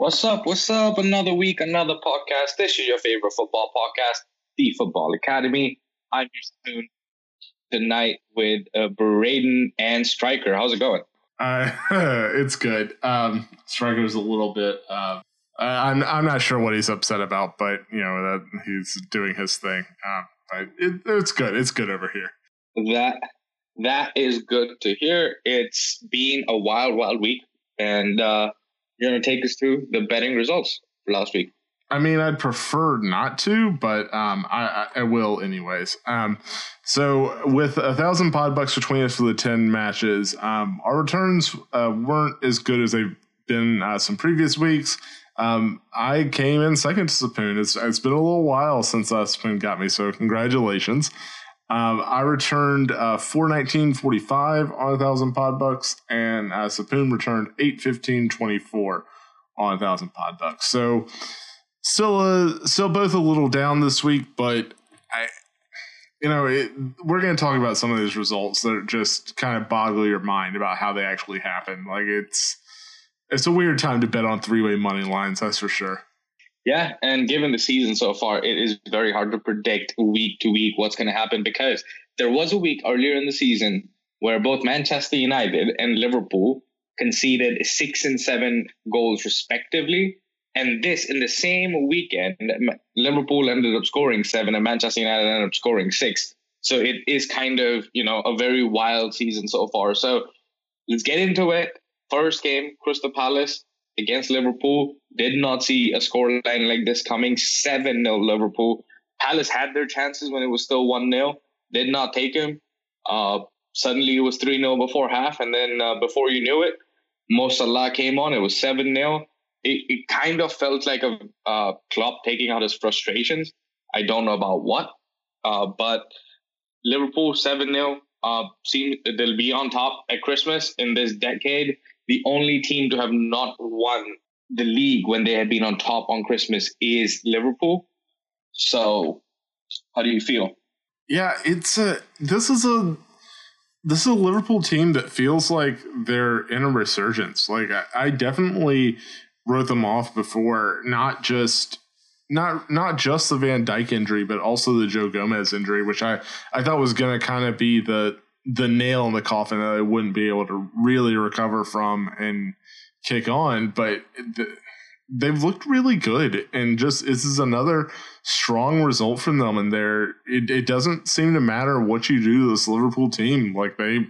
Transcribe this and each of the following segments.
What's up? What's up? Another week, another podcast. This is your favorite football podcast, The Football Academy. I'm your spoon tonight with uh, Braden and Striker. How's it going? Uh, it's good. Um, Striker's a little bit. Uh, I'm I'm not sure what he's upset about, but you know that he's doing his thing. Uh, but it, it's good. It's good over here. That that is good to hear. It's been a wild, wild week, and uh, you're going to take us through the betting results for last week. I mean, I'd prefer not to, but um, I, I will anyways. Um, so with a thousand pod bucks between us for the ten matches, um, our returns uh, weren't as good as they've been uh, some previous weeks. Um, I came in second to Spoon. It's, it's been a little while since uh, Spoon got me, so congratulations. Um, I returned uh, four nineteen forty five on a thousand pod bucks, and uh, Sapoon returned eight fifteen twenty four on a thousand pod bucks. So still, uh, still both a little down this week, but I, you know, it, we're going to talk about some of these results that just kind of boggle your mind about how they actually happen. Like it's it's a weird time to bet on three way money lines, that's for sure. Yeah, and given the season so far, it is very hard to predict week to week what's going to happen because there was a week earlier in the season where both Manchester United and Liverpool conceded six and seven goals respectively. And this in the same weekend, Liverpool ended up scoring seven and Manchester United ended up scoring six. So it is kind of, you know, a very wild season so far. So let's get into it. First game, Crystal Palace against Liverpool. Did not see a scoreline like this coming. 7 0 Liverpool. Palace had their chances when it was still 1 0. Did not take them. Uh, suddenly it was 3 0 before half. And then uh, before you knew it, Mo Salah came on. It was 7 0. It, it kind of felt like a uh, Klopp taking out his frustrations. I don't know about what. Uh, but Liverpool 7 0. Uh, seem they'll be on top at Christmas in this decade the only team to have not won the league when they had been on top on Christmas is Liverpool. So, how do you feel? Yeah, it's a this is a this is a Liverpool team that feels like they're in a resurgence. Like I, I definitely wrote them off before, not just not not just the Van Dijk injury, but also the Joe Gomez injury, which I I thought was going to kind of be the the nail in the coffin that they wouldn't be able to really recover from and kick on. But the, they've looked really good, and just this is another strong result from them. And there, it, it doesn't seem to matter what you do to this Liverpool team. Like they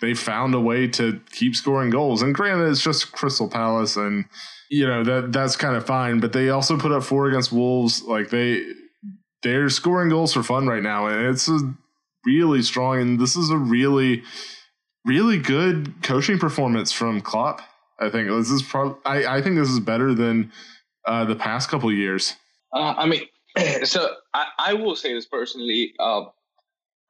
they found a way to keep scoring goals. And granted, it's just Crystal Palace, and you know that that's kind of fine. But they also put up four against Wolves. Like they they're scoring goals for fun right now, and it's a really strong, and this is a really, really good coaching performance from Klopp. I think this is probably. I, I think this is better than uh, the past couple years. Uh, I mean, so I, I will say this personally. Uh,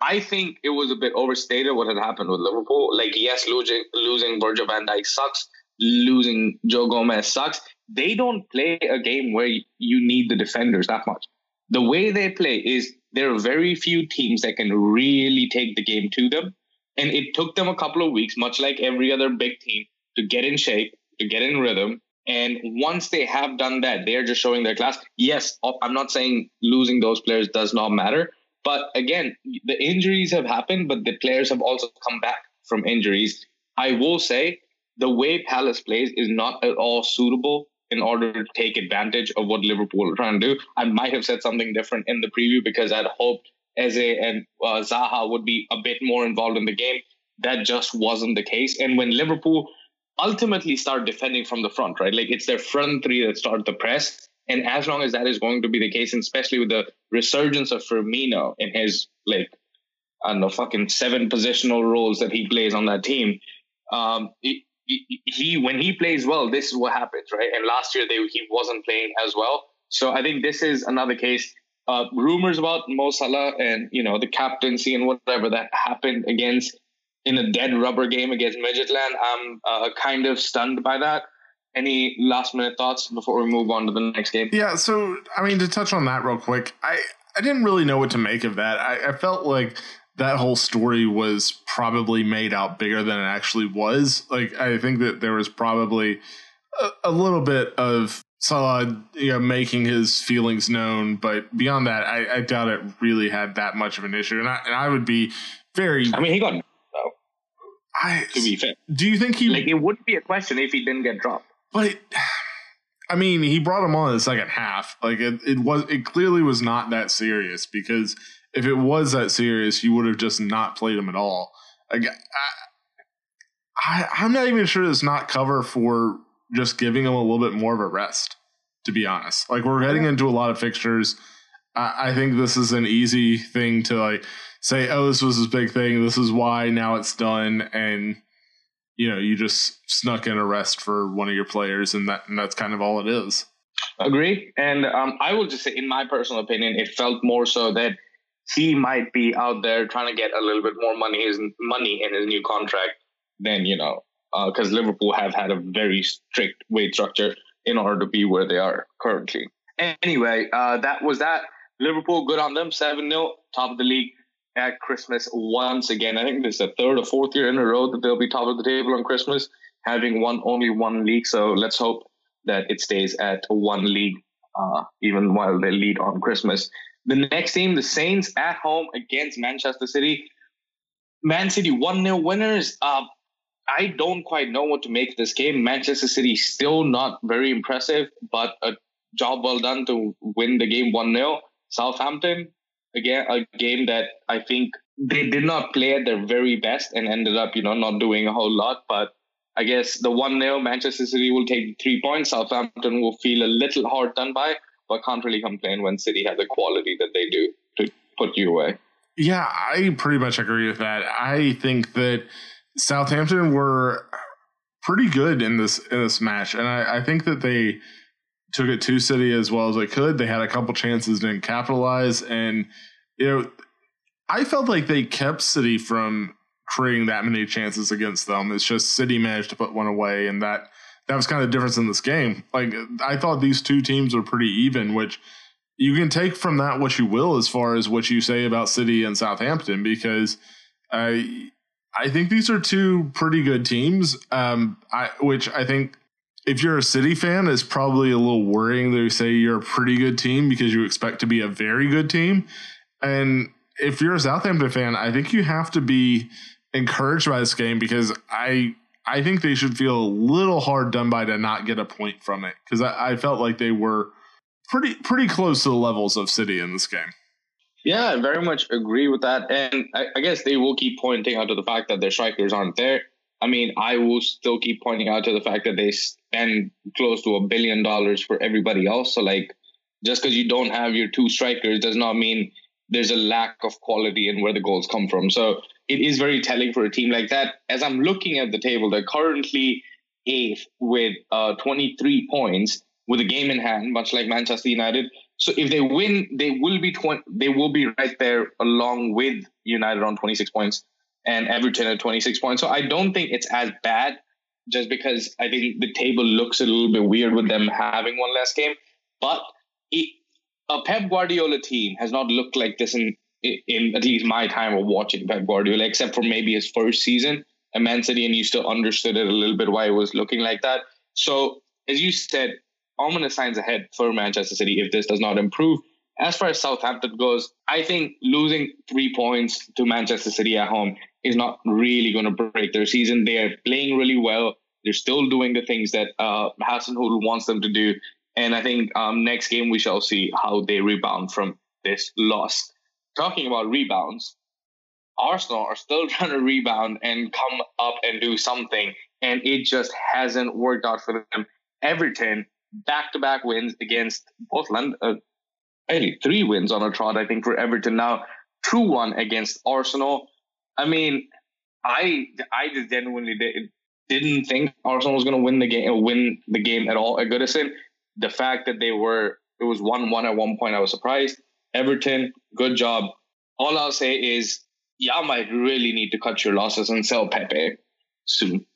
I think it was a bit overstated what had happened with Liverpool. Like, yes, losing losing Virgil Van Dijk sucks. Losing Joe Gomez sucks. They don't play a game where you need the defenders that much. The way they play is there are very few teams that can really take the game to them. And it took them a couple of weeks, much like every other big team, to get in shape, to get in rhythm. And once they have done that, they are just showing their class. Yes, oh, I'm not saying losing those players does not matter. But again, the injuries have happened, but the players have also come back from injuries. I will say the way Palace plays is not at all suitable in order to take advantage of what Liverpool are trying to do. I might have said something different in the preview because I'd hoped Eze and uh, Zaha would be a bit more involved in the game. That just wasn't the case. And when Liverpool ultimately start defending from the front, right? Like it's their front three that start the press. And as long as that is going to be the case, and especially with the resurgence of Firmino in his like I don't know, fucking seven positional roles that he plays on that team, um, he when he plays well, this is what happens, right? And last year they he wasn't playing as well, so I think this is another case. Uh, rumors about Mo Salah and you know the captaincy and whatever that happened against in a dead rubber game against Midtjylland. I'm uh, kind of stunned by that. Any last minute thoughts before we move on to the next game? Yeah, so I mean to touch on that real quick, I I didn't really know what to make of that. I, I felt like that whole story was probably made out bigger than it actually was. Like I think that there was probably a, a little bit of Salah, you know, making his feelings known, but beyond that, I, I doubt it really had that much of an issue. And I, and I would be very. I mean, he got though. I, To be fair, do you think he? like it wouldn't be a question if he didn't get dropped. but I mean, he brought him on in the second half. Like it, it was. It clearly was not that serious because if it was that serious, you would have just not played him at all. Like, I, I, I'm not even sure it's not cover for just giving him a little bit more of a rest. To be honest, like we're heading into a lot of fixtures. I, I think this is an easy thing to like say, oh, this was his big thing. This is why now it's done, and you know, you just snuck in a rest for one of your players, and that and that's kind of all it is. Agree. And um, I will just say, in my personal opinion, it felt more so that he might be out there trying to get a little bit more money his money in his new contract than you know, because Liverpool have had a very strict wage structure in order to be where they are currently. Anyway, uh, that was that. Liverpool, good on them, seven 0 top of the league at Christmas once again. I think this is the third or fourth year in a row that they'll be top of the table on Christmas, having won only one league. So let's hope that it stays at one league, uh, even while they lead on Christmas. The next team, the Saints at home against Manchester City. Man City 1 0 winners. Uh, I don't quite know what to make of this game. Manchester City still not very impressive, but a job well done to win the game 1 0. Southampton, again, a game that I think they did not play at their very best and ended up, you know, not doing a whole lot. But I guess the 1 0, Manchester City will take three points. Southampton will feel a little hard done by, but can't really complain when City have the quality that they do to put you away. Yeah, I pretty much agree with that. I think that Southampton were pretty good in this in this match, and I, I think that they took it to City as well as they could. They had a couple chances, didn't capitalize, and you know, I felt like they kept City from creating that many chances against them. It's just City managed to put one away, and that that was kind of the difference in this game. Like I thought these two teams were pretty even, which you can take from that what you will as far as what you say about City and Southampton, because I I think these are two pretty good teams. Um, I which I think if you're a City fan is probably a little worrying. They say you're a pretty good team because you expect to be a very good team, and if you're a Southampton fan, I think you have to be encouraged by this game because I I think they should feel a little hard done by to not get a point from it because I, I felt like they were pretty pretty close to the levels of City in this game. Yeah, I very much agree with that. And I, I, guess they will keep pointing out to the fact that their strikers aren't there. I mean, I will still keep pointing out to the fact that they spend close to a billion dollars for everybody else. So, like, just because you don't have your two strikers does not mean there's a lack of quality in where the goals come from. So, it is very telling for a team like that. As I'm looking at the table, they're currently eighth with uh, 23 points with a game in hand, much like Manchester United. So if they win, they will be 20, they will be right there along with United on 26 points and Everton at 26 points. So I don't think it's as bad just because I think the table looks a little bit weird with them having one last game. But it, a Pep Guardiola team has not looked like this in in at least my time of watching Pep Guardiola, except for maybe his first season at Man City, and you still understood it a little bit why it was looking like that. So as you said, ominous signs ahead for Manchester City if this does not improve. As far as Southampton goes, I think losing three points to Manchester City at home is not really going to break their season. They are playing really well. They're still doing the things that uh, Hasenhüttl wants them to do. And I think um, next game we shall see how they rebound from this loss. Talking about rebounds, Arsenal are still trying to rebound and come up and do something, and it just hasn't worked out for them. Everton back to back wins against both London, uh, three wins on a trot, I think, for Everton now. 2 1 against Arsenal. I mean, I I just genuinely did, didn't think Arsenal was going to win the game, win the game at all at Goodison. The fact that they were, it was 1 1 at one point, I was surprised. Everton, good job. All I'll say is, y'all might really need to cut your losses and sell Pepe soon.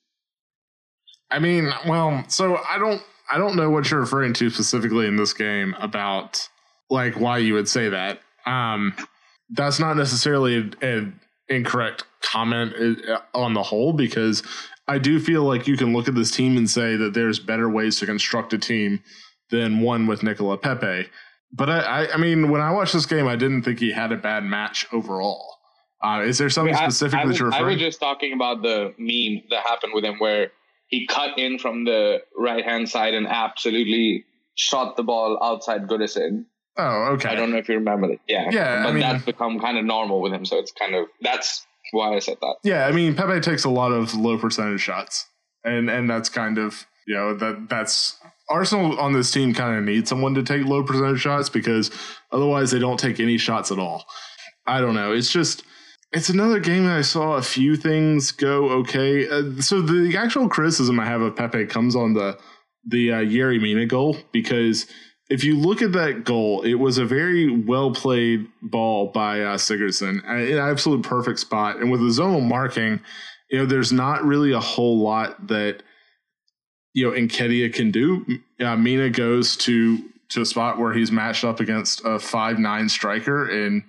I mean, well, so I don't I don't know what you're referring to specifically in this game about like why you would say that. Um, that's not necessarily a, a, incorrect comment uh, on the whole because I do feel like you can look at this team and say that there's better ways to construct a team than one with Nicola Pepe. But I, I, mean, when I watched this game, I didn't think he had a bad match overall. Uh, is there something I mean, specific I, I that you're referring? I was just talking about the meme that happened with him where he cut in from the right hand side and absolutely shot the ball outside Goodison. Oh, okay. I don't know if you remember it. Yeah. Yeah. But I mean, that's become kind of normal with him. So it's kind of, that's why I said that. Yeah. I mean, Pepe takes a lot of low percentage shots. And, and that's kind of, you know, that that's Arsenal on this team kind of need someone to take low percentage shots because otherwise they don't take any shots at all. I don't know. It's just, it's another game that I saw a few things go okay. Uh, so the actual criticism I have of Pepe comes on the the uh, Yerry Mina goal because if you look at that goal, it was a very well played ball by uh, Sigurdsson, an absolute perfect spot. And with the zonal marking, you know, there's not really a whole lot that you know Nketiah can do. Uh, Mina goes to to a spot where he's matched up against a five nine striker and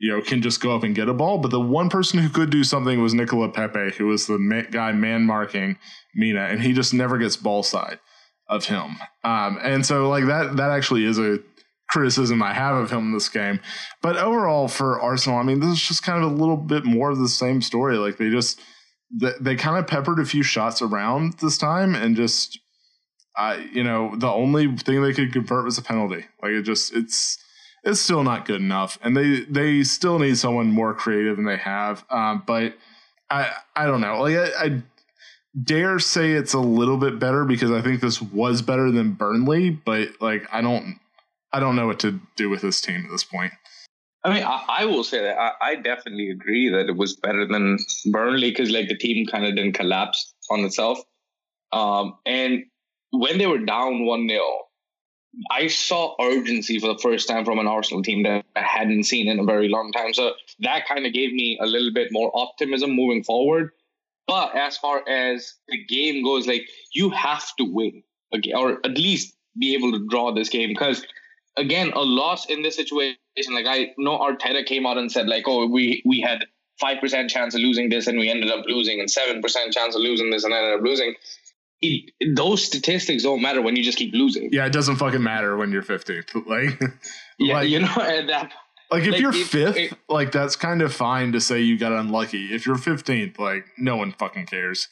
you know, can just go up and get a ball. But the one person who could do something was Nicola Pepe, who was the ma- guy man marking Mina, and he just never gets ball side of him. Um, and so like that that actually is a criticism I have of him in this game. But overall for Arsenal, I mean, this is just kind of a little bit more of the same story. Like they just they, they kind of peppered a few shots around this time and just I you know, the only thing they could convert was a penalty. Like it just it's it's still not good enough, and they they still need someone more creative than they have. Um, but I I don't know. Like I, I dare say it's a little bit better because I think this was better than Burnley, but like I don't I don't know what to do with this team at this point. I mean, I, I will say that I, I, definitely agree that it was better than Burnley because like the team kind of didn't collapse on itself. Um, and when they were down one 0 I saw urgency for the first time from an Arsenal team that I hadn't seen in a very long time. So that kind of gave me a little bit more optimism moving forward. But as far as the game goes, like you have to win, or at least be able to draw this game. Because again, a loss in this situation, like I know Arteta came out and said, like, oh, we we had five percent chance of losing this and we ended up losing, and seven percent chance of losing this and ended up losing it, those statistics don't matter when you just keep losing. Yeah, it doesn't fucking matter when you're 15th. Like, yeah, like, you know, at that. Like if like, you're fifth, it, like that's kind of fine to say you got unlucky. If you're 15th, like no one fucking cares.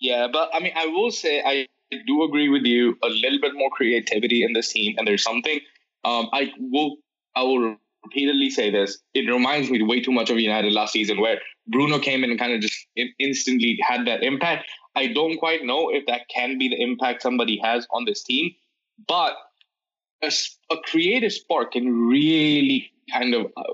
Yeah, but I mean, I will say I do agree with you. A little bit more creativity in this team, and there's something. Um, I will, I will repeatedly say this. It reminds me way too much of United last season, where Bruno came in and kind of just instantly had that impact. I don't quite know if that can be the impact somebody has on this team, but a, a creative spark can really kind of uh,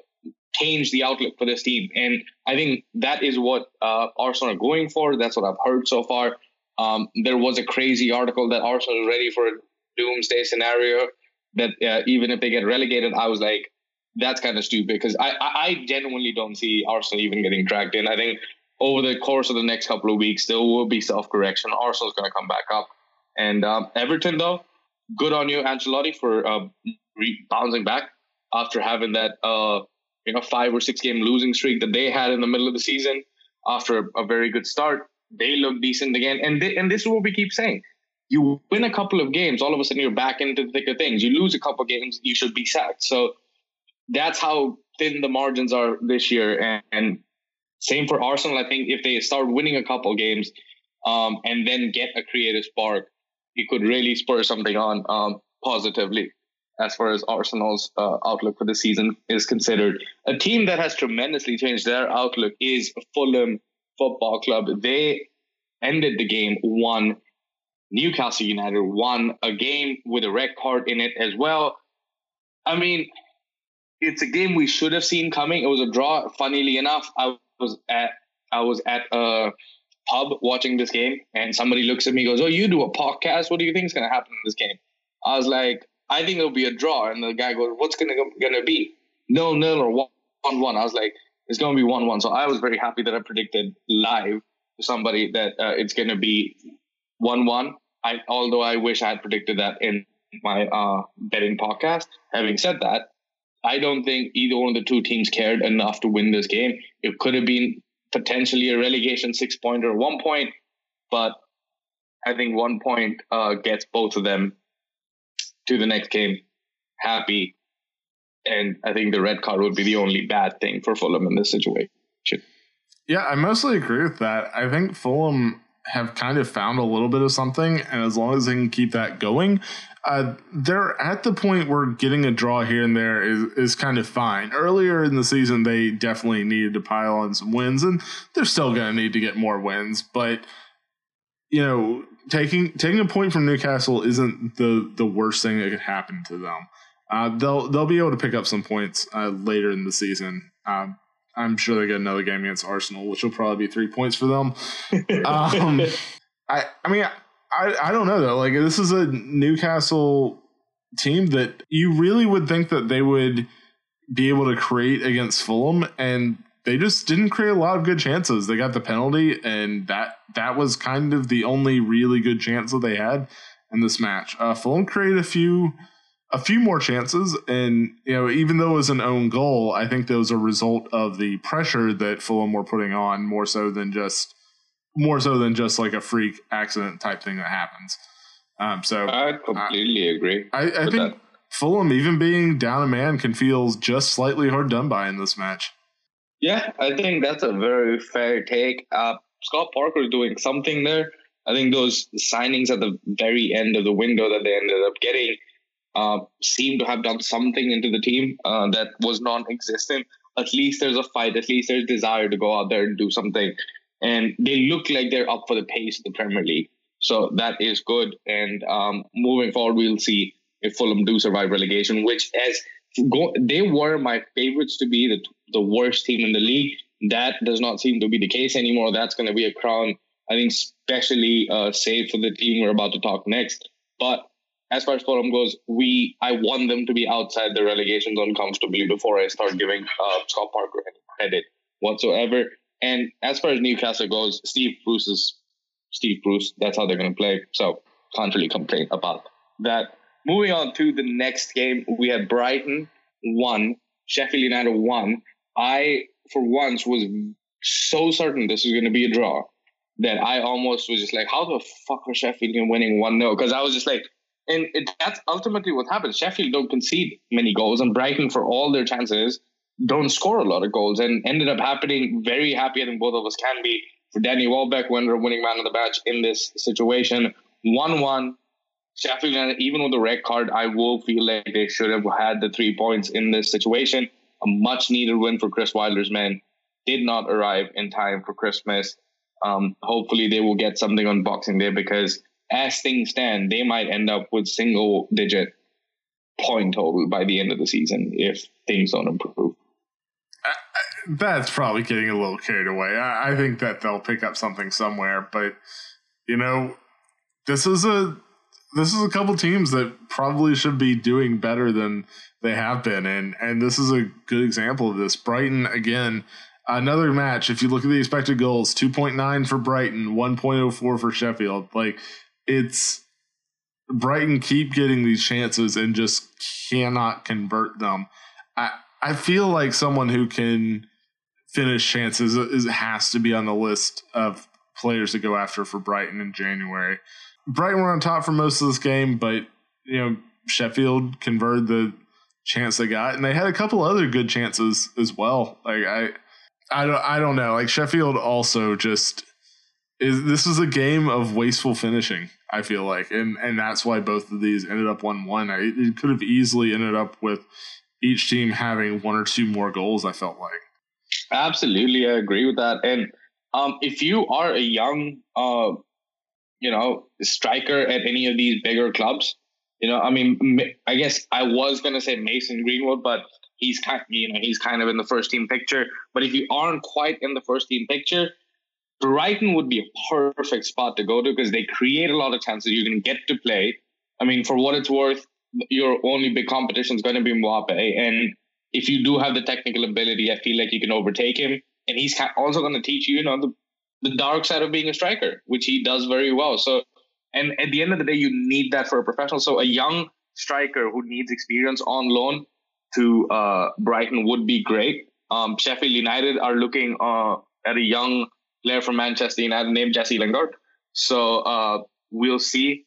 change the outlook for this team. And I think that is what uh, Arsenal are going for. That's what I've heard so far. Um, there was a crazy article that Arsenal is ready for a doomsday scenario. That uh, even if they get relegated, I was like, that's kind of stupid because I, I, genuinely don't see Arsenal even getting dragged in. I think over the course of the next couple of weeks, there will be self correction. Arsenal's going to come back up. And um, Everton, though, good on you, Ancelotti, for uh, re- bouncing back after having that uh, you know five or six game losing streak that they had in the middle of the season. After a, a very good start, they look decent again. And and this is what we keep saying: you win a couple of games, all of a sudden you're back into the thick of things. You lose a couple of games, you should be sacked. So that's how thin the margins are this year. And, and same for Arsenal. I think if they start winning a couple games um, and then get a creative spark, it could really spur something on um, positively as far as Arsenal's uh, outlook for the season is considered. A team that has tremendously changed their outlook is Fulham Football Club. They ended the game one. Newcastle United won a game with a red card in it as well. I mean, it's a game we should have seen coming. It was a draw. Funnily enough, I was at I was at a pub watching this game, and somebody looks at me goes, "Oh, you do a podcast? What do you think is going to happen in this game?" I was like, "I think it'll be a draw." And the guy goes, "What's going to going to be? Nil nil or one one?" I was like, "It's going to be one one." So I was very happy that I predicted live to somebody that uh, it's going to be one one. I although I wish I had predicted that in my uh, betting podcast. Having said that, I don't think either one of the two teams cared enough to win this game. It could have been potentially a relegation six point or one point, but I think one point uh, gets both of them to the next game happy. And I think the red card would be the only bad thing for Fulham in this situation. Yeah, I mostly agree with that. I think Fulham have kind of found a little bit of something, and as long as they can keep that going, uh, they're at the point where getting a draw here and there is, is kind of fine. Earlier in the season, they definitely needed to pile on some wins, and they're still going to need to get more wins. But you know, taking taking a point from Newcastle isn't the the worst thing that could happen to them. Uh, they'll they'll be able to pick up some points uh, later in the season. Um, I'm sure they get another game against Arsenal, which will probably be three points for them. um, I I mean I I don't know though. Like this is a Newcastle team that you really would think that they would be able to create against Fulham, and they just didn't create a lot of good chances. They got the penalty, and that that was kind of the only really good chance that they had in this match. Uh, Fulham created a few a few more chances, and you know even though it was an own goal, I think that was a result of the pressure that Fulham were putting on more so than just more so than just like a freak accident type thing that happens. Um, so I completely agree. I, I think that. Fulham, even being down a man, can feel just slightly hard done by in this match. Yeah, I think that's a very fair take. Uh, Scott Parker doing something there. I think those signings at the very end of the window that they ended up getting uh, seem to have done something into the team uh, that was non-existent. At least there's a fight. At least there's desire to go out there and do something. And they look like they're up for the pace of the Premier League. So that is good. And um, moving forward, we'll see if Fulham do survive relegation, which as go, they were my favorites to be the the worst team in the league. That does not seem to be the case anymore. That's going to be a crown, I think, especially uh, for the team we're about to talk next. But as far as Fulham goes, we I want them to be outside the relegation zone comfortably before I start giving uh, Scott Parker any credit whatsoever. And as far as Newcastle goes, Steve Bruce is Steve Bruce. That's how they're going to play. So can't really complain about that. Moving on to the next game, we had Brighton one, Sheffield United one. I, for once, was so certain this was going to be a draw that I almost was just like, how the fuck are Sheffield winning 1 0? Because I was just like, and it, that's ultimately what happens. Sheffield don't concede many goals, and Brighton, for all their chances, don't score a lot of goals. And ended up happening. Very happy, I think both of us can be, for Danny Welbeck, winner winning man of the match in this situation. 1 1. Sheffield even with the red card, I will feel like they should have had the three points in this situation. A much needed win for Chris Wilder's men. Did not arrive in time for Christmas. Um, hopefully, they will get something on Boxing Day because, as things stand, they might end up with single digit point total by the end of the season if things don't improve. Uh, uh, that's probably getting a little carried away. I, I think that they'll pick up something somewhere, but you know, this is a this is a couple teams that probably should be doing better than they have been, and and this is a good example of this. Brighton again, another match. If you look at the expected goals, two point nine for Brighton, one point oh four for Sheffield. Like it's Brighton keep getting these chances and just cannot convert them. I I feel like someone who can finish chances is, has to be on the list of players to go after for Brighton in January. Brighton were on top for most of this game, but you know Sheffield converted the chance they got, and they had a couple other good chances as well. Like I, I don't, I don't know. Like Sheffield also just is. This is a game of wasteful finishing. I feel like, and and that's why both of these ended up one one. It could have easily ended up with each team having one or two more goals. I felt like. Absolutely, I agree with that. And um, if you are a young uh, you know, striker at any of these bigger clubs. You know, I mean, I guess I was gonna say Mason Greenwood, but he's kind, you know, he's kind of in the first team picture. But if you aren't quite in the first team picture, Brighton would be a perfect spot to go to because they create a lot of chances. You can get to play. I mean, for what it's worth, your only big competition is going to be Maupay, and if you do have the technical ability, I feel like you can overtake him. And he's also going to teach you, you know, the the dark side of being a striker, which he does very well. So, and at the end of the day, you need that for a professional. So, a young striker who needs experience on loan, to uh, Brighton would be great. Um, Sheffield United are looking uh, at a young player from Manchester United named Jesse Lingard. So uh, we'll see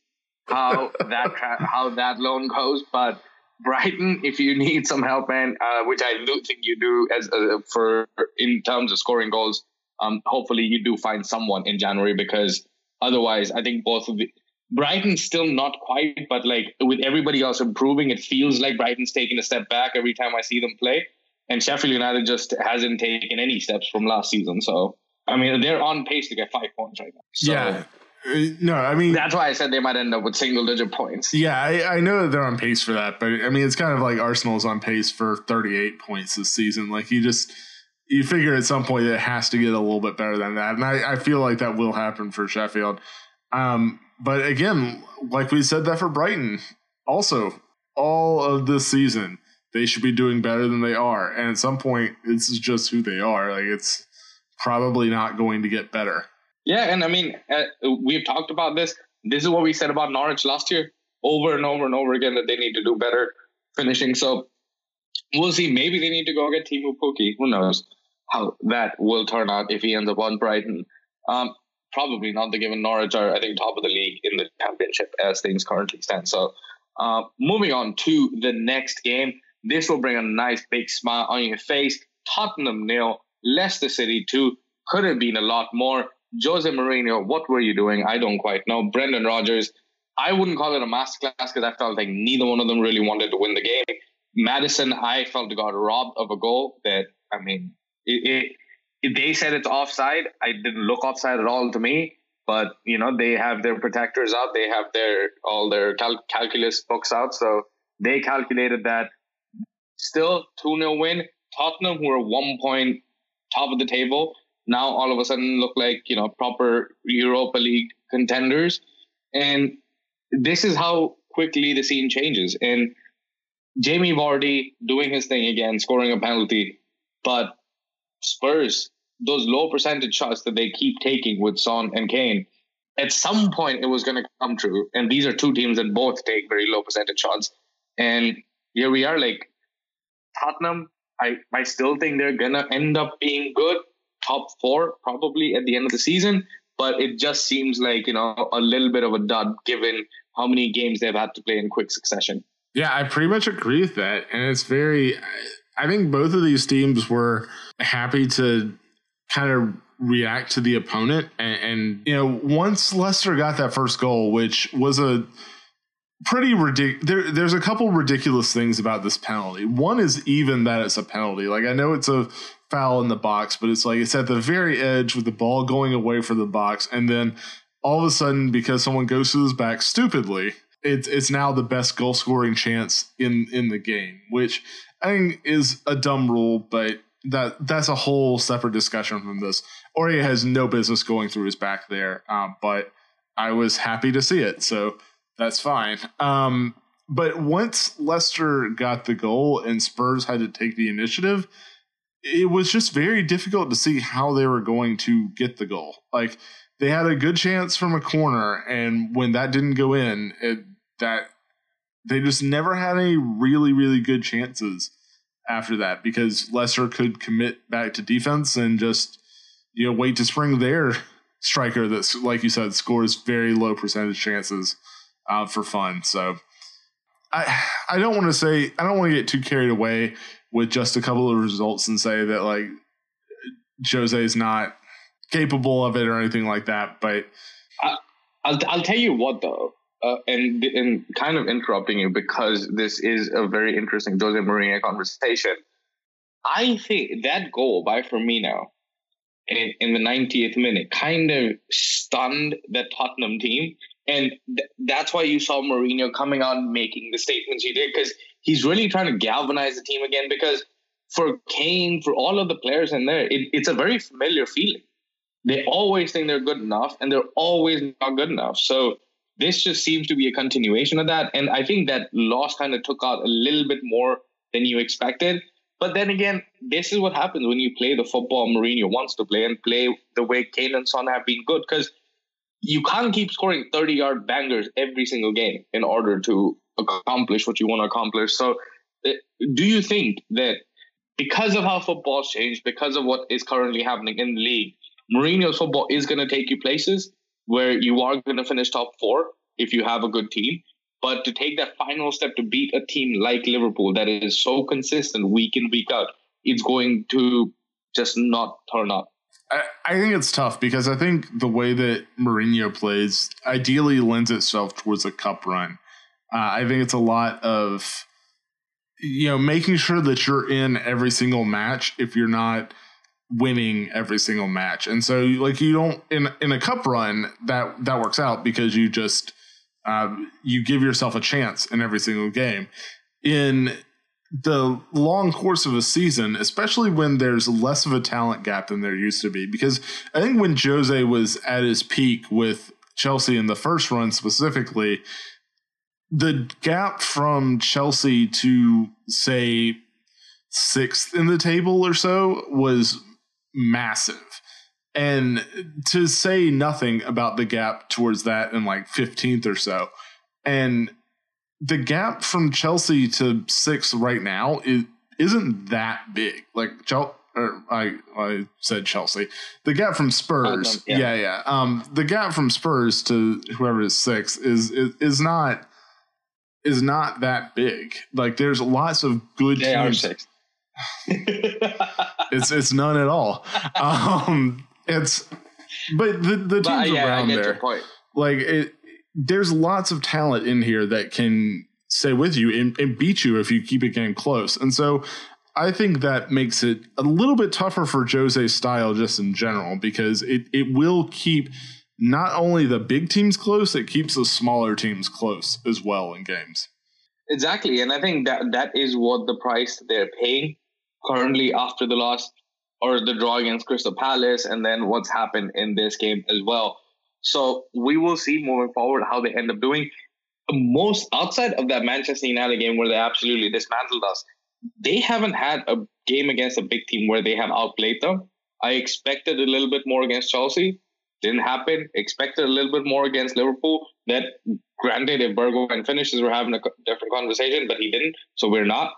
how that tra- how that loan goes. But Brighton, if you need some help, man, uh, which I do think you do, as uh, for in terms of scoring goals, um, hopefully you do find someone in January because otherwise, I think both of the Brighton's still not quite, but like with everybody else improving, it feels like Brighton's taking a step back every time I see them play. And Sheffield United just hasn't taken any steps from last season. So I mean, they're on pace to get five points right now. So, yeah. Uh, no, I mean that's why I said they might end up with single digit points. Yeah, I, I, know that they're on pace for that, but I mean it's kind of like Arsenal's on pace for 38 points this season. Like you just you figure at some point it has to get a little bit better than that, and I, I feel like that will happen for Sheffield. Um, but again, like we said that for Brighton, also all of this season they should be doing better than they are, and at some point this is just who they are. Like it's probably not going to get better. Yeah, and I mean, uh, we've talked about this. This is what we said about Norwich last year, over and over and over again, that they need to do better finishing. So we'll see. Maybe they need to go get Teemu Pukki. Who knows how that will turn out if he ends up on Brighton. Um, probably not. The given Norwich are, I think, top of the league in the championship as things currently stand. So uh, moving on to the next game. This will bring a nice big smile on your face. Tottenham nil, Leicester City two Could have been a lot more. Jose Mourinho, what were you doing? I don't quite know. Brendan Rodgers, I wouldn't call it a masterclass because I felt like neither one of them really wanted to win the game. Maddison, I felt got robbed of a goal that, I mean, it, it, they said it's offside. I didn't look offside at all to me. But, you know, they have their protectors out. They have their all their cal- calculus books out. So they calculated that. Still, 2 0 win. Tottenham, who are one point top of the table, now all of a sudden look like you know proper Europa League contenders, and this is how quickly the scene changes. And Jamie Vardy doing his thing again, scoring a penalty, but Spurs those low percentage shots that they keep taking with Son and Kane, at some point it was going to come true. And these are two teams that both take very low percentage shots. And here we are, like Tottenham. I I still think they're gonna end up being good top four probably at the end of the season. But it just seems like, you know, a little bit of a dud given how many games they've had to play in quick succession. Yeah, I pretty much agree with that. And it's very, I think both of these teams were happy to kind of react to the opponent. And, and you know, once Leicester got that first goal, which was a, pretty ridiculous. There, there's a couple ridiculous things about this penalty. One is even that it's a penalty. Like I know it's a foul in the box, but it's like it's at the very edge with the ball going away from the box, and then all of a sudden, because someone goes to his back stupidly, it's it's now the best goal scoring chance in in the game, which I think is a dumb rule, but that that's a whole separate discussion from this. Aurier has no business going through his back there, um, but I was happy to see it, so that's fine. Um, but once Leicester got the goal and Spurs had to take the initiative, it was just very difficult to see how they were going to get the goal. Like they had a good chance from a corner, and when that didn't go in, it, that they just never had any really really good chances after that because Leicester could commit back to defense and just you know wait to spring their striker that like you said scores very low percentage chances uh, for fun. So I I don't want to say I don't want to get too carried away with just a couple of results and say that like Jose is not capable of it or anything like that. But I, will I'll tell you what though, uh, and and kind of interrupting you because this is a very interesting Jose Mourinho conversation. I think that goal by Firmino in, in the 90th minute kind of stunned the Tottenham team. And th- that's why you saw Mourinho coming and making the statements he did because he's really trying to galvanize the team again because for Kane, for all of the players in there, it, it's a very familiar feeling. They always think they're good enough and they're always not good enough. So this just seems to be a continuation of that. And I think that loss kind of took out a little bit more than you expected. But then again, this is what happens when you play the football Mourinho wants to play and play the way Kane and Son have been good. Because you can't keep scoring 30 yard bangers every single game in order to accomplish what you want to accomplish. So uh, do you think that because of how football's changed, because of what is currently happening in the league, Mourinho's football is going to take you places where you are going to finish top four if you have a good team. But to take that final step to beat a team like Liverpool that is so consistent week in, week out, it's going to just not turn up. I, think it's tough because I think the way that Mourinho plays ideally lends itself towards a cup run. Uh, I think it's a lot of you know making sure that you're in every single match if you're not winning every single match. And so like you don't in in a cup run that that works out because you just um, you give yourself a chance in every single game. In the long course of a season, especially when there's less of a talent gap than there used to be. Because I think when Jose was at his peak with Chelsea in the first run specifically, the gap from Chelsea to say sixth in the table or so was massive. And to say nothing about the gap towards that in like 15th or so. And the gap from Chelsea to six right now is isn't that big. Like Chelsea, I I said Chelsea. The gap from Spurs, yeah. yeah. yeah, Um, the gap from Spurs to whoever is six is, is is not is not that big. Like there's lots of good they teams. It's it's none at all. Um, it's but the the teams but, yeah, around there, like it, there's lots of talent in here that can stay with you and, and beat you if you keep a game close. And so I think that makes it a little bit tougher for Jose's style just in general because it, it will keep not only the big teams close, it keeps the smaller teams close as well in games. Exactly. And I think that that is what the price they're paying currently after the loss or the draw against Crystal Palace and then what's happened in this game as well. So we will see moving forward how they end up doing. Most outside of that Manchester United game where they absolutely dismantled us, they haven't had a game against a big team where they have outplayed them. I expected a little bit more against Chelsea. Didn't happen. Expected a little bit more against Liverpool. That granted, if Bergwijn finishes, we're having a different conversation, but he didn't, so we're not.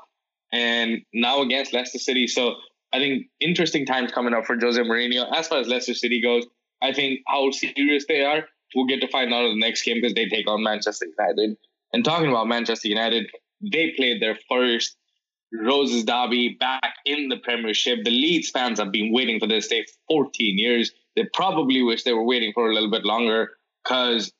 And now against Leicester City, so I think interesting times coming up for Jose Mourinho. As far as Leicester City goes, I think how serious they are, we'll get to find out in the next game because they take on Manchester United. And talking about Manchester United, they played their first Roses Derby back in the Premiership. The Leeds fans have been waiting for this day 14 years. They probably wish they were waiting for a little bit longer because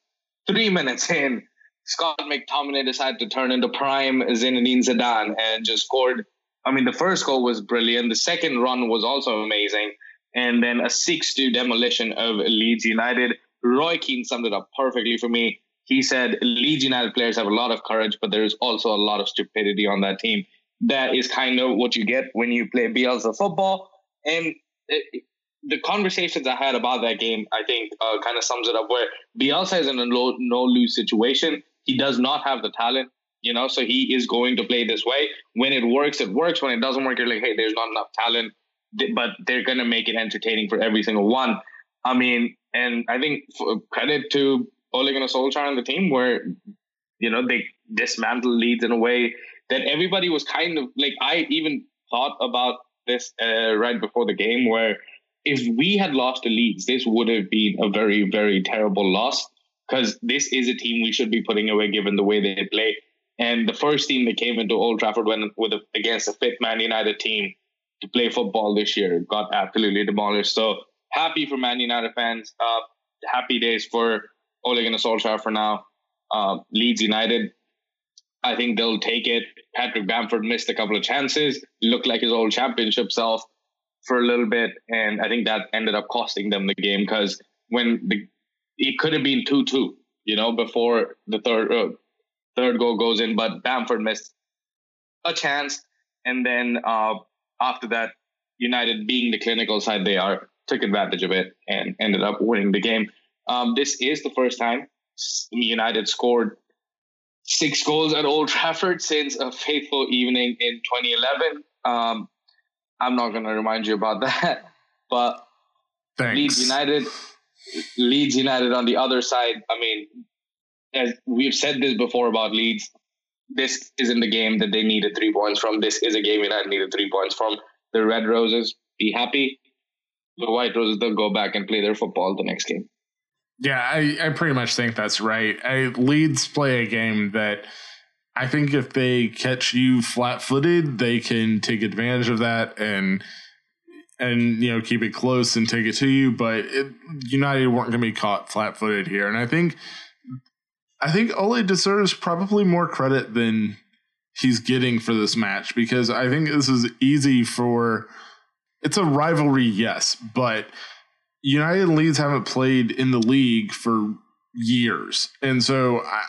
three minutes in, Scott McTominay decided to turn into prime Zinedine Zidane and just scored. I mean, the first goal was brilliant. The second run was also amazing and then a 6 2 demolition of Leeds United. Roy Keane summed it up perfectly for me. He said Leeds United players have a lot of courage, but there's also a lot of stupidity on that team. That is kind of what you get when you play Bielsa football. And it, the conversations I had about that game, I think, uh, kind of sums it up. Where Bielsa is in a no lose situation. He does not have the talent, you know, so he is going to play this way. When it works, it works. When it doesn't work, you're like, hey, there's not enough talent but they're to make it entertaining for every single one. I mean, and I think credit to Ole Gunnar Solskjaer and the team where, you know, they dismantled Leeds in a way that everybody was kind of like, I even thought about this uh, right before the game where if we had lost to Leeds, this would have been a very, very terrible loss because this is a team we should be putting away given the way they play. And the first team that came into Old Trafford when with a, against a fit Man United team to play football this year. Got absolutely demolished. So happy for Man United fans. Uh, happy days for Ole Gunnar Solskjaer for now. Uh, Leeds United, I think they'll take it. Patrick Bamford missed a couple of chances. Looked like his old championship self for a little bit, and I think that ended up costing them the game because when the it could have been two two, you know, before the third uh, third goal goes in, but Bamford missed a chance, and then uh, after that, United being the clinical side they are, took advantage of it and ended up winning the game. Um, this is the first time United scored six goals at Old Trafford since a fateful evening in 2011. Um, I'm not going to remind you about that, but Thanks. Leeds United, Leeds United on the other side. I mean, as we've said this before about Leeds, this isn't the game that they needed three points from. This is a game United needed three points from. The Red Roses be happy. The White Roses they'll go back and play their football the next game. Yeah, I, I pretty much think that's right. I, Leeds play a game that I think if they catch you flat footed, they can take advantage of that and and you know keep it close and take it to you. But it, United weren't going to be caught flat footed here, and I think I think Ole deserves probably more credit than he's getting for this match because I think this is easy for. It's a rivalry, yes, but United and Leeds haven't played in the league for years, and so I,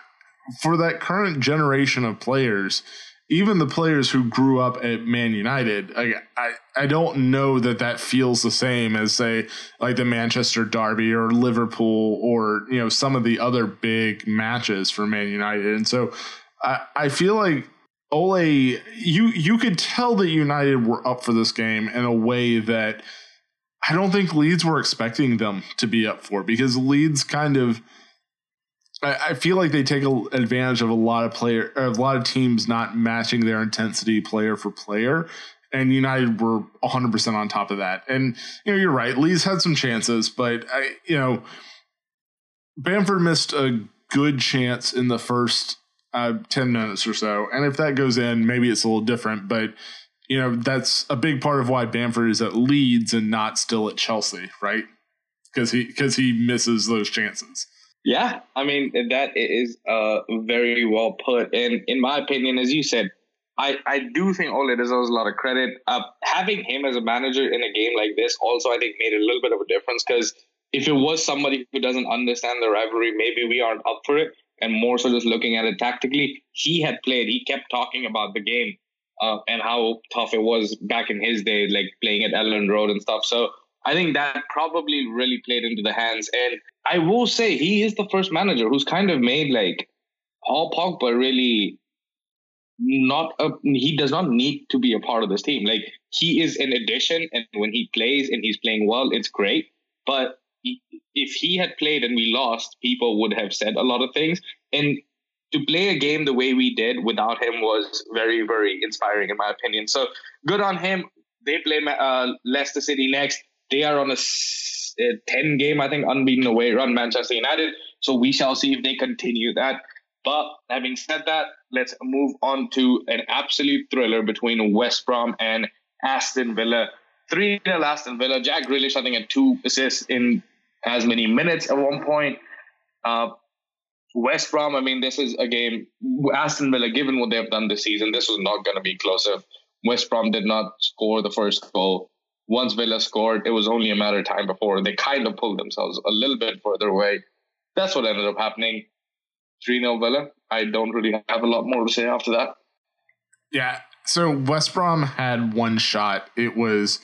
for that current generation of players, even the players who grew up at Man United, I, I, I don't know that that feels the same as say like the Manchester Derby or Liverpool or you know some of the other big matches for Man United, and so I I feel like Ole, you you could tell that United were up for this game in a way that I don't think Leeds were expecting them to be up for because Leeds kind of I, feel like they take advantage of a lot of player, a lot of teams not matching their intensity player for player, and United were 100 percent on top of that. And you know, you're right. Leeds had some chances, but I, you know, Bamford missed a good chance in the first uh, 10 minutes or so, and if that goes in, maybe it's a little different. But you know, that's a big part of why Bamford is at Leeds and not still at Chelsea, right? Because he because he misses those chances. Yeah, I mean that is uh, very well put. And in my opinion, as you said, I, I do think Ole deserves a lot of credit. Uh, having him as a manager in a game like this also, I think, made a little bit of a difference because if it was somebody who doesn't understand the rivalry, maybe we aren't up for it, and more so just looking at it tactically. He had played. He kept talking about the game uh, and how tough it was back in his day, like playing at Elland Road and stuff. So I think that probably really played into the hands. And I will say he is the first manager who's kind of made like Paul Pogba really not a he does not need to be a part of this team. Like he is an addition, and when he plays and he's playing well, it's great. But if he had played and we lost, people would have said a lot of things. And to play a game the way we did without him was very, very inspiring, in my opinion. So good on him. They play uh, Leicester City next. They are on a, a 10 game, I think, unbeaten away run, Manchester United. So we shall see if they continue that. But having said that, let's move on to an absolute thriller between West Brom and Aston Villa. 3 0 Aston Villa. Jack Grealish, I think, had two assists in as many minutes at one point. Uh, West Brom, I mean, this is a game. Aston Villa, given what they've done this season, this was not going to be close. If West Brom did not score the first goal once Villa scored, it was only a matter of time before they kind of pulled themselves a little bit further away. That's what ended up happening. 3 0 Villa. I don't really have a lot more to say after that. Yeah. So West Brom had one shot. It was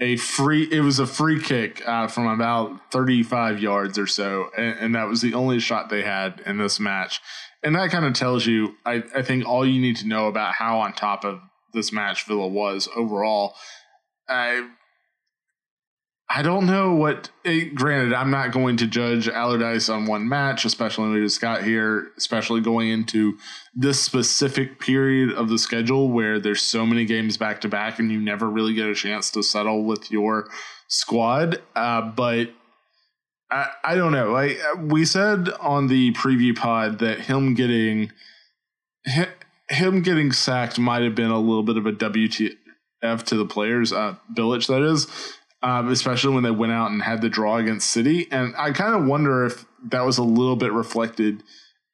a free it was a free kick uh, from about 35 yards or so and, and, that was the only shot they had in this match and that kind of tells you I, I think all you need to know about how on top of this match villa was overall I I don't know what. It, granted, I'm not going to judge Allardyce on one match, especially when we just got here, especially going into this specific period of the schedule where there's so many games back to back and you never really get a chance to settle with your squad. Uh, but I, I don't know. I, we said on the preview pod that him getting him getting sacked might have been a little bit of a WTF to the players, uh, Bilic that is um, especially when they went out and had the draw against City. And I kind of wonder if that was a little bit reflected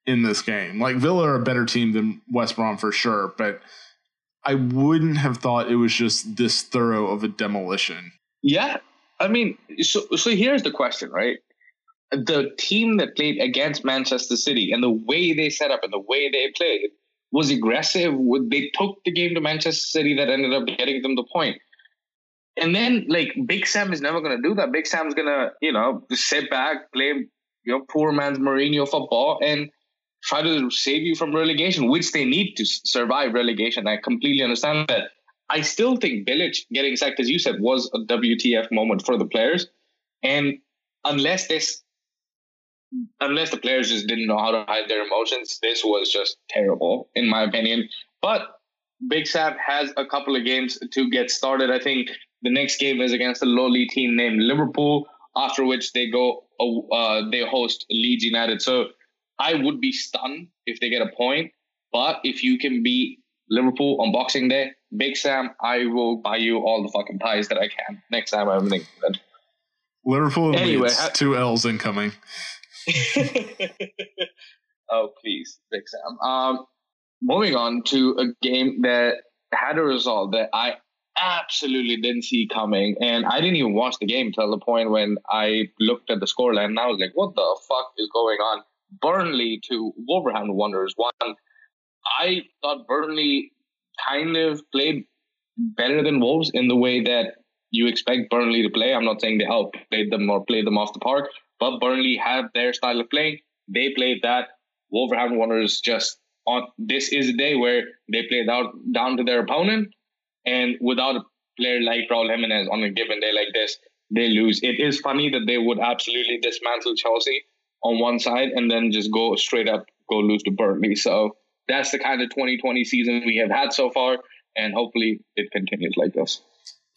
in this game. Like Villa are a better team than West Brom for sure, but I wouldn't have thought it was just this thorough of a demolition. Yeah, I mean, so so here's the question, right? The team that played against Manchester City and the way they set up and the way they played was aggressive. They took the game to Manchester City that ended up getting them the point. And then like Big Sam is never gonna do that. Big Sam's gonna, you know, sit back, play your poor man's Mourinho football and try to save you from relegation, which they need to survive relegation. I completely understand that. I still think Bilic getting sacked, as you said, was a WTF moment for the players. And unless this unless the players just didn't know how to hide their emotions, this was just terrible, in my opinion. But Big Sam has a couple of games to get started. I think the next game is against a lowly team named Liverpool, after which they go, uh, they host Leeds United. So I would be stunned if they get a point. But if you can beat Liverpool on Boxing Day, Big Sam, I will buy you all the fucking pies that I can next time I'm in England. Liverpool anyway, ha- two L's incoming. oh please, Big Sam. Um, moving on to a game that had a result that I absolutely didn't see coming, and I didn't even watch the game till the point when I looked at the scoreline and I was like, "What the fuck is going on?" Burnley to Wolverhampton Wanderers. One, I thought Burnley kind of played better than Wolves in the way that you expect Burnley to play. I'm not saying they outplayed them or played them off the park, but Burnley have their style of playing. They played that. Wolverhampton Wanderers just on this is a day where they played out down to their opponent, and without a player like Raul Jimenez on a given day like this, they lose. It is funny that they would absolutely dismantle Chelsea on one side and then just go straight up go lose to Burnley. So that's the kind of 2020 season we have had so far, and hopefully it continues like this.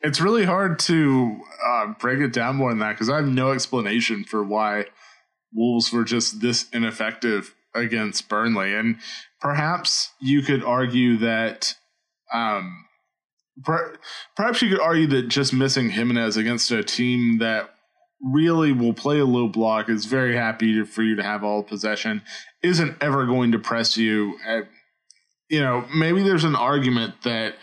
It's really hard to uh, break it down more than that because I have no explanation for why Wolves were just this ineffective against Burnley. And perhaps you could argue that, um, per- perhaps you could argue that just missing Jimenez against a team that really will play a low block, is very happy to, for you to have all possession, isn't ever going to press you. At, you know, maybe there's an argument that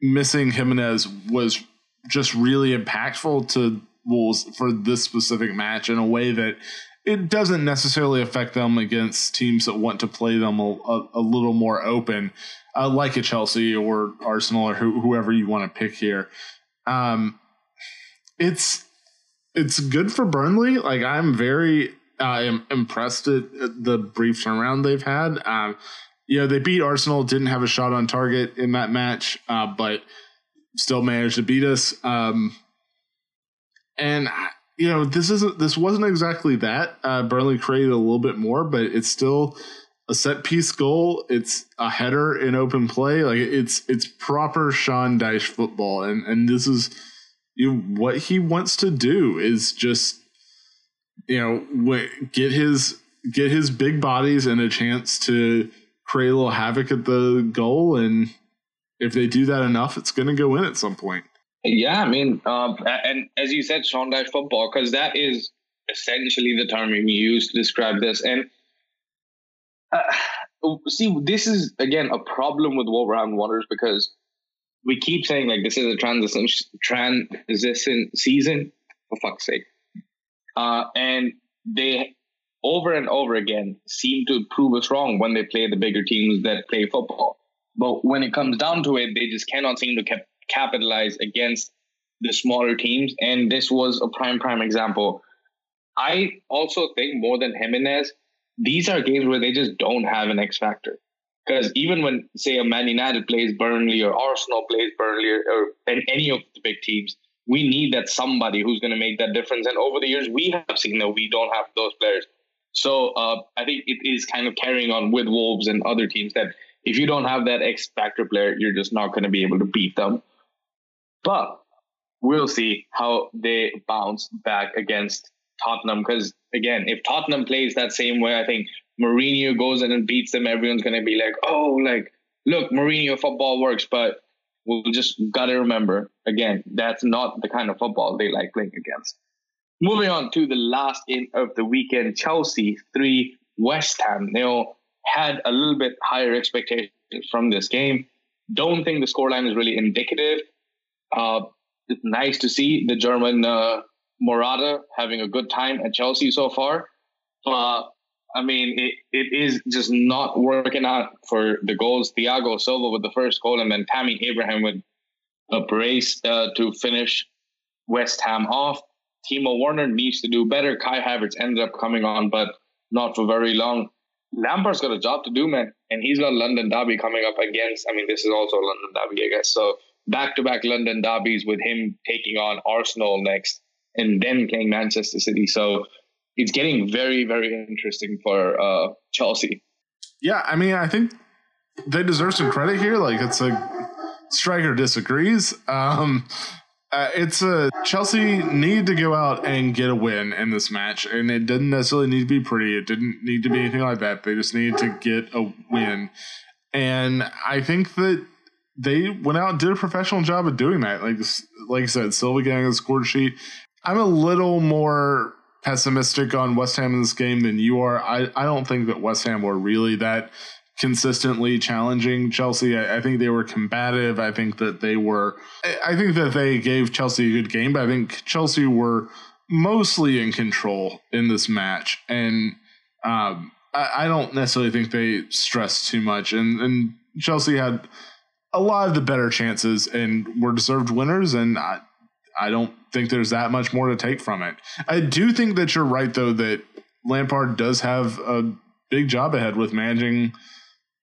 missing Jimenez was just really impactful to Wolves for this specific match in a way that it doesn't necessarily affect them against teams that want to play them a, a, a little more open, uh, like a Chelsea or Arsenal or whoever you want to pick here. Um, it's it's good for Burnley. Like I'm very uh, impressed at the brief turnaround they've had. Um, you know, they beat Arsenal, didn't have a shot on target in that match, uh, but still managed to beat us. Um, and you know, this isn't this wasn't exactly that. Uh, Burnley created a little bit more, but it's still a set piece goal. It's a header in open play. Like it's it's proper Sean Dyche football, and and this is you know, what he wants to do is just you know get his get his big bodies and a chance to create a little havoc at the goal and if they do that enough it's going to go in at some point. Yeah i mean um, and as you said sean dyche football because that is essentially the term you use to describe this and uh, see this is again a problem with wolverhampton wanderers because we keep saying like this is a transition transition season for fuck's sake. Uh, and they over and over again seem to prove us wrong when they play the bigger teams that play football but when it comes down to it they just cannot seem to cap- capitalize against the smaller teams and this was a prime prime example i also think more than jimenez these are games where they just don't have an x factor because even when, say, a Man United plays Burnley or Arsenal plays Burnley or, or any of the big teams, we need that somebody who's going to make that difference. And over the years, we have seen that we don't have those players. So uh, I think it is kind of carrying on with Wolves and other teams that if you don't have that X factor player, you're just not going to be able to beat them. But we'll see how they bounce back against Tottenham. Because again, if Tottenham plays that same way, I think Mourinho goes in and beats them, everyone's gonna be like, oh, like, look, Mourinho football works, but we'll just gotta remember again, that's not the kind of football they like playing against. Moving on to the last game of the weekend, Chelsea three, West Ham. They all had a little bit higher expectations from this game. Don't think the scoreline is really indicative. Uh, it's nice to see the German uh, Morata having a good time at Chelsea so far. But I mean, it, it is just not working out for the goals. Thiago Silva with the first goal, and then Tammy Abraham with a brace uh, to finish West Ham off. Timo Werner needs to do better. Kai Havertz ended up coming on, but not for very long. Lampard's got a job to do, man, and he's got London Derby coming up against. I mean, this is also London Derby, I guess. So back to back London derbies with him taking on Arsenal next, and then playing Manchester City. So it's getting very very interesting for uh, Chelsea. Yeah, I mean, I think they deserve some credit here. Like it's a striker disagrees. Um, uh, it's a Chelsea need to go out and get a win in this match, and it didn't necessarily need to be pretty. It didn't need to be anything like that. They just needed to get a win, and I think that they went out and did a professional job of doing that. Like like I said, Silva getting the score sheet. I'm a little more pessimistic on West Ham in this game than you are. I, I don't think that West Ham were really that consistently challenging Chelsea. I, I, think they were combative. I think that they were. I think that they gave Chelsea a good game, but I think Chelsea were mostly in control in this match, and um, I, I, don't necessarily think they stressed too much. And, and Chelsea had a lot of the better chances and were deserved winners. And I, I don't think there's that much more to take from it. I do think that you're right, though, that Lampard does have a big job ahead with managing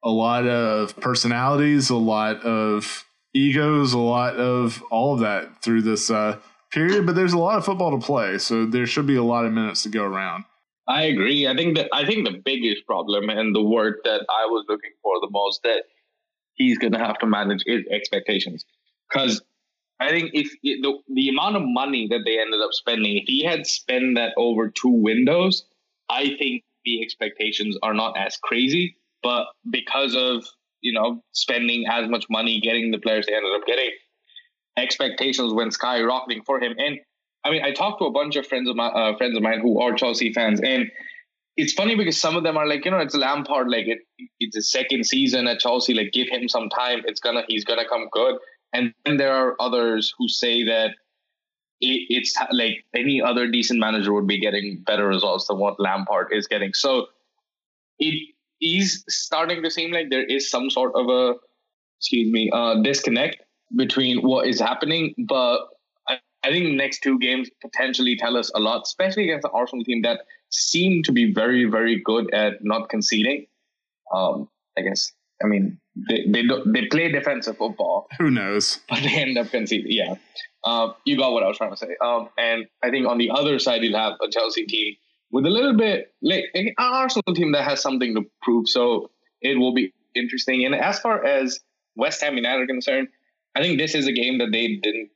a lot of personalities, a lot of egos, a lot of all of that through this uh, period. But there's a lot of football to play, so there should be a lot of minutes to go around. I agree. I think that I think the biggest problem and the word that I was looking for the most that he's going to have to manage is expectations. Because I think if the the amount of money that they ended up spending, if he had spent that over two windows, I think the expectations are not as crazy. But because of you know spending as much money getting the players they ended up getting, expectations went skyrocketing for him. And I mean, I talked to a bunch of friends of my uh, friends of mine who are Chelsea fans, and it's funny because some of them are like, you know, it's Lampard, like it, it's a second season at Chelsea, like give him some time, it's gonna, he's gonna come good. And then there are others who say that it, it's like any other decent manager would be getting better results than what Lampard is getting. So it is starting to seem like there is some sort of a excuse me uh, disconnect between what is happening. But I, I think next two games potentially tell us a lot, especially against the Arsenal team that seem to be very very good at not conceding. Um, I guess I mean they they they play defensive football. Who knows? But they end up conceding. Yeah, uh, you got what I was trying to say. Um, and I think on the other side you'll have a Chelsea team with a little bit like an Arsenal team that has something to prove. So it will be interesting. And as far as West Ham United are concerned, I think this is a game that they didn't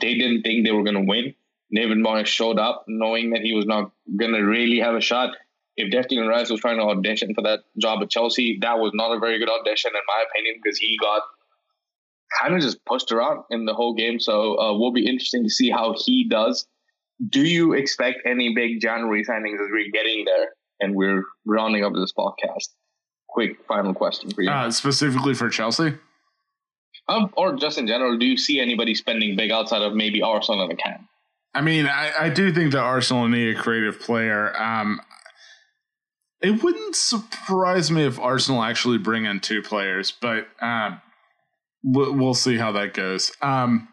they didn't think they were going to win. David Moyes showed up knowing that he was not going to really have a shot. If Declan Rice was trying to audition for that job at Chelsea, that was not a very good audition in my opinion because he got kind of just pushed around in the whole game. So uh, will be interesting to see how he does do you expect any big January signings as we're getting there and we're rounding up this podcast? Quick final question for you. Uh, specifically for Chelsea? Um, or just in general, do you see anybody spending big outside of maybe Arsenal and the can? I mean, I, I do think that Arsenal need a creative player. Um, it wouldn't surprise me if Arsenal actually bring in two players, but um, we'll, we'll see how that goes. Um,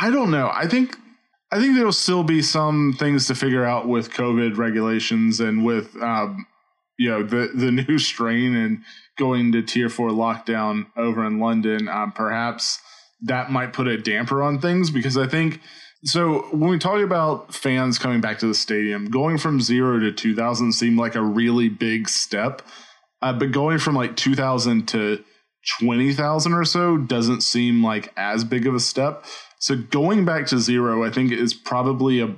I don't know. I think I think there'll still be some things to figure out with COVID regulations and with um, you know the the new strain and going to tier four lockdown over in London. Um, perhaps that might put a damper on things because I think so. When we talk about fans coming back to the stadium, going from zero to two thousand seemed like a really big step, uh, but going from like two thousand to twenty thousand or so doesn't seem like as big of a step. So going back to zero, I think is probably a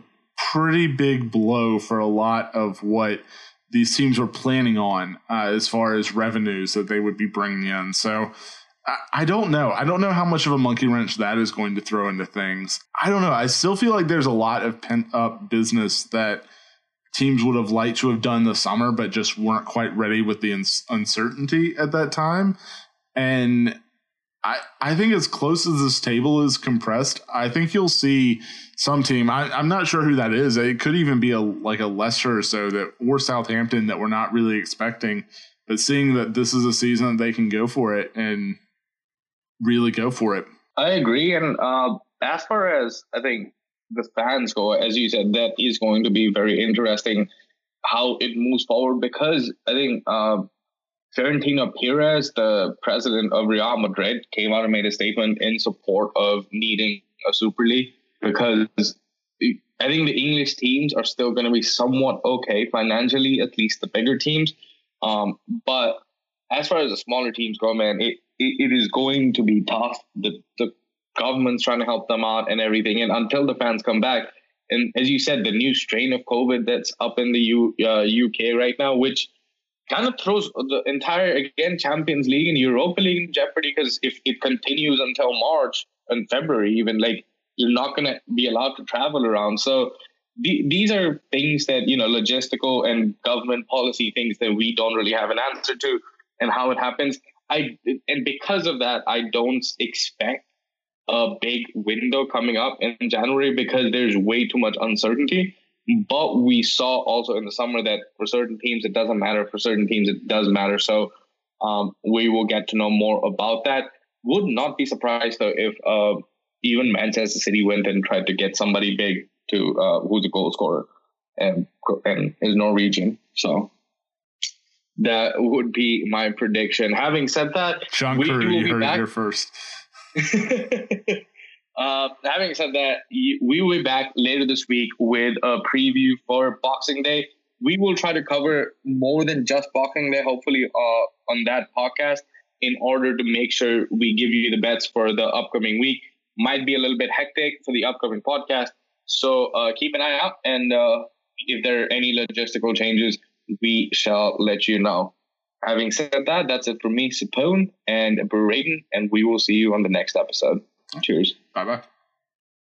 pretty big blow for a lot of what these teams were planning on uh, as far as revenues that they would be bringing in. So I, I don't know. I don't know how much of a monkey wrench that is going to throw into things. I don't know. I still feel like there's a lot of pent up business that teams would have liked to have done this summer, but just weren't quite ready with the uncertainty at that time. And I, I think as close as this table is compressed, I think you'll see some team. I, am not sure who that is. It could even be a like a lesser or so that or Southampton that we're not really expecting. But seeing that this is a season they can go for it and really go for it. I agree. And uh, as far as I think the fans go, as you said, that is going to be very interesting how it moves forward because I think uh, Florentino Perez, the president of Real Madrid, came out and made a statement in support of needing a Super League because I think the English teams are still going to be somewhat okay financially, at least the bigger teams. Um, but as far as the smaller teams go, man, it, it, it is going to be tough. The the government's trying to help them out and everything, and until the fans come back, and as you said, the new strain of COVID that's up in the U, uh, UK right now, which kind of throws the entire again Champions League and Europa League in jeopardy because if it continues until March and February, even like you're not going to be allowed to travel around. So the, these are things that you know logistical and government policy things that we don't really have an answer to, and how it happens. I and because of that, I don't expect a big window coming up in January because there's way too much uncertainty. But we saw also in the summer that for certain teams it doesn't matter. For certain teams it does matter. So um, we will get to know more about that. Would not be surprised though if uh, even Manchester City went and tried to get somebody big to uh, who's a goal scorer and and is Norwegian. So that would be my prediction. Having said that, John Curry, you heard back. it here first. uh, having said that, we will be back later this week with a preview for Boxing Day. We will try to cover more than just Boxing Day, hopefully, uh, on that podcast in order to make sure we give you the bets for the upcoming week. Might be a little bit hectic for the upcoming podcast. So uh, keep an eye out. And uh, if there are any logistical changes, we shall let you know. Having said that, that's it for me, Sapoon and Braden, and we will see you on the next episode. Cheers. Bye bye.